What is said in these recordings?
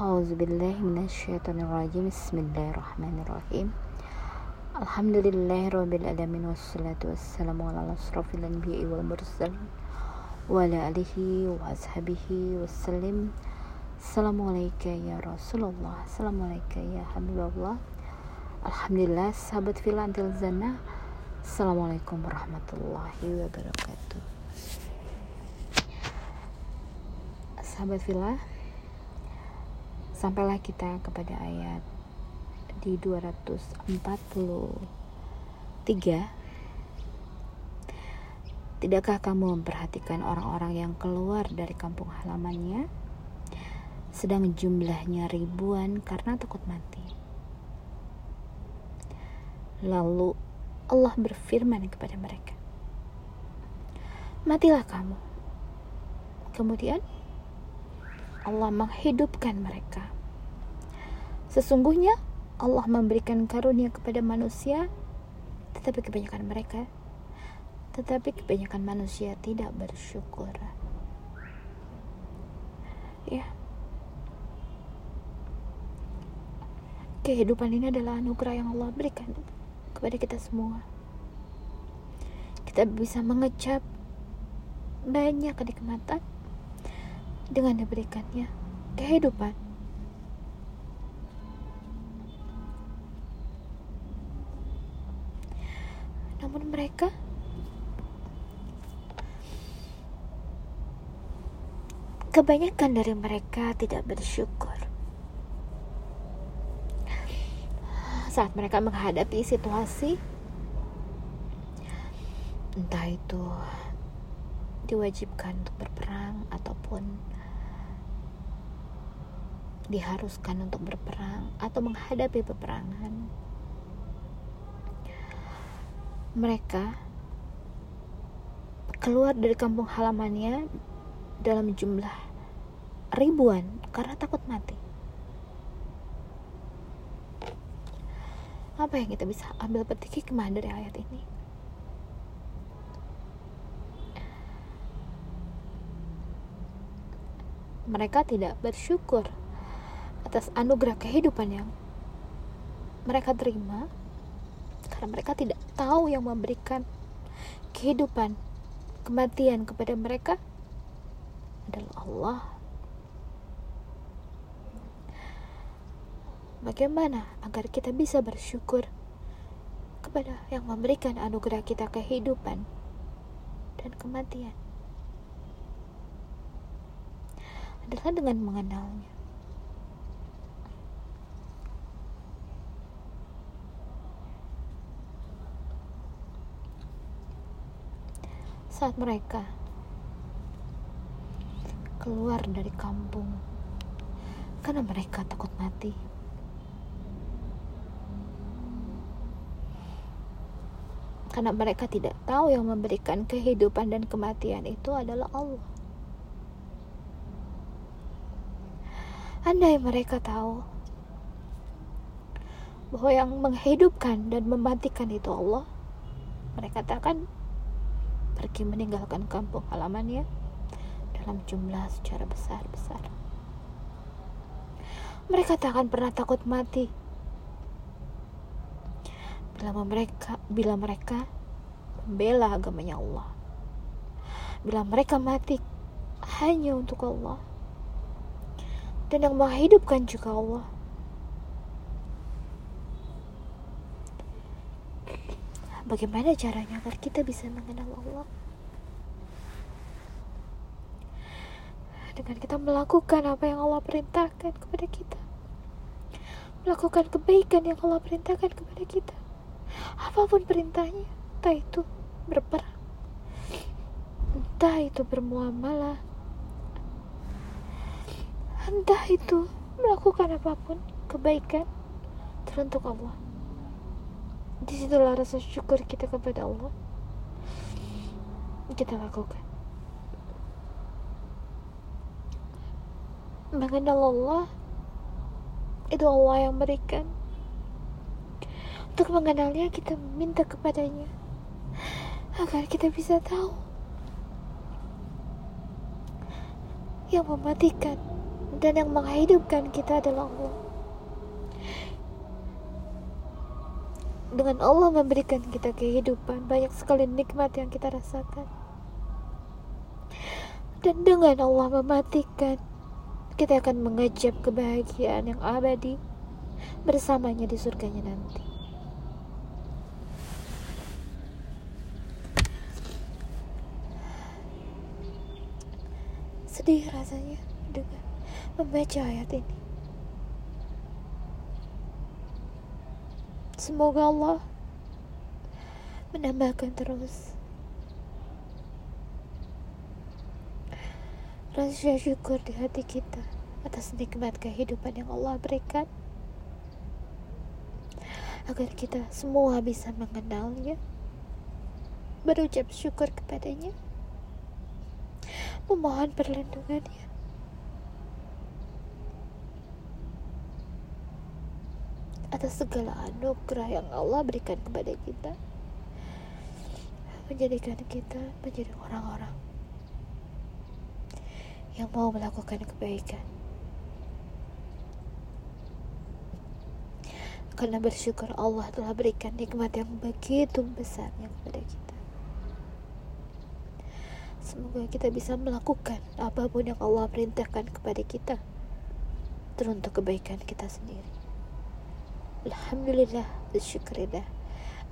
A'udzubillahiminasyaitonirrajim Bismillahirrahmanirrahim. Alhamdulillahirrabbilalamin Wassalatu wassalamu ala asrafil anbiya wal Wa ala alihi wa ashabihi wassalim. Assalamualaikum ya Rasulullah. Assalamualaikum ya Habibullah. Alhamdulillah sahabat fila antil zana. Assalamualaikum warahmatullahi wabarakatuh. Sahabat fila Sampailah kita kepada ayat di 243 Tidakkah kamu memperhatikan orang-orang yang keluar dari kampung halamannya? Sedang jumlahnya ribuan karena takut mati. Lalu Allah berfirman kepada mereka, "Matilah kamu." Kemudian Allah menghidupkan mereka. Sesungguhnya Allah memberikan karunia kepada manusia, tetapi kebanyakan mereka, tetapi kebanyakan manusia tidak bersyukur. Ya. Kehidupan ini adalah anugerah yang Allah berikan kepada kita semua. Kita bisa mengecap banyak kenikmatan dengan diberikannya kehidupan. Namun mereka kebanyakan dari mereka tidak bersyukur. saat mereka menghadapi situasi entah itu diwajibkan untuk berperang ataupun diharuskan untuk berperang atau menghadapi peperangan. Mereka keluar dari kampung halamannya dalam jumlah ribuan karena takut mati. Apa yang kita bisa ambil petik hikmah dari ayat ini? Mereka tidak bersyukur atas anugerah kehidupan yang mereka terima karena mereka tidak tahu yang memberikan kehidupan kematian kepada mereka adalah Allah Bagaimana agar kita bisa bersyukur kepada yang memberikan anugerah kita kehidupan dan kematian? Adalah dengan mengenalnya. Saat mereka keluar dari kampung karena mereka takut mati. karena mereka tidak tahu yang memberikan kehidupan dan kematian itu adalah Allah. Andai mereka tahu bahwa yang menghidupkan dan mematikan itu Allah, mereka tak akan pergi meninggalkan kampung halamannya dalam jumlah secara besar-besar. Mereka tak akan pernah takut mati. Bila mereka bila mereka membela agamanya Allah. Bila mereka mati hanya untuk Allah. Dan yang menghidupkan juga Allah bagaimana caranya agar kita bisa mengenal Allah? Dengan kita melakukan apa yang Allah perintahkan kepada kita. Melakukan kebaikan yang Allah perintahkan kepada kita. Apa pun perintahnya entah itu berperang entah itu bermuamalah entah itu melakukan apa pun kebaikan teruntuk Allah di situlah rasa syukur kita kepada Allah. Kita lakukan. Mengenal Allah itu Allah yang berikan. Untuk mengenalnya kita minta kepadanya agar kita bisa tahu yang mematikan dan yang menghidupkan kita adalah Allah dengan Allah memberikan kita kehidupan banyak sekali nikmat yang kita rasakan dan dengan Allah mematikan kita akan mengejap kebahagiaan yang abadi bersamanya di surganya nanti sedih rasanya dengan membaca ayat ini. Semoga Allah menambahkan terus rasa syukur di hati kita atas nikmat kehidupan yang Allah berikan agar kita semua bisa mengenalnya berucap syukur kepadanya memohon perlindungannya. Atas segala anugerah yang Allah berikan kepada kita, menjadikan kita menjadi orang-orang yang mau melakukan kebaikan. Karena bersyukur Allah telah berikan nikmat yang begitu besarnya kepada kita. Semoga kita bisa melakukan apa pun yang Allah perintahkan kepada kita teruntuk kebaikan kita sendiri. Alhamdulillah, bersyukurillah.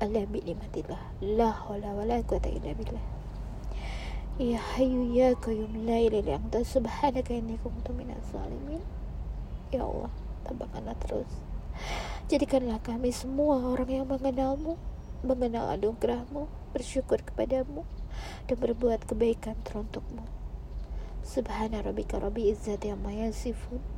Allah bi'nimatillah. La hawla wa la quwata illa billah. Ya hayu ya qayyum la ilaha illa subhanaka inni kuntu minaz zalimin. Ya Allah, tambahkanlah terus. Jadikanlah kami semua orang yang mengenalmu, mengenal anugerahmu, bersyukur kepadamu, dan berbuat kebaikan teruntukmu. Subhana rabbika rabbi izzati amma yasifun.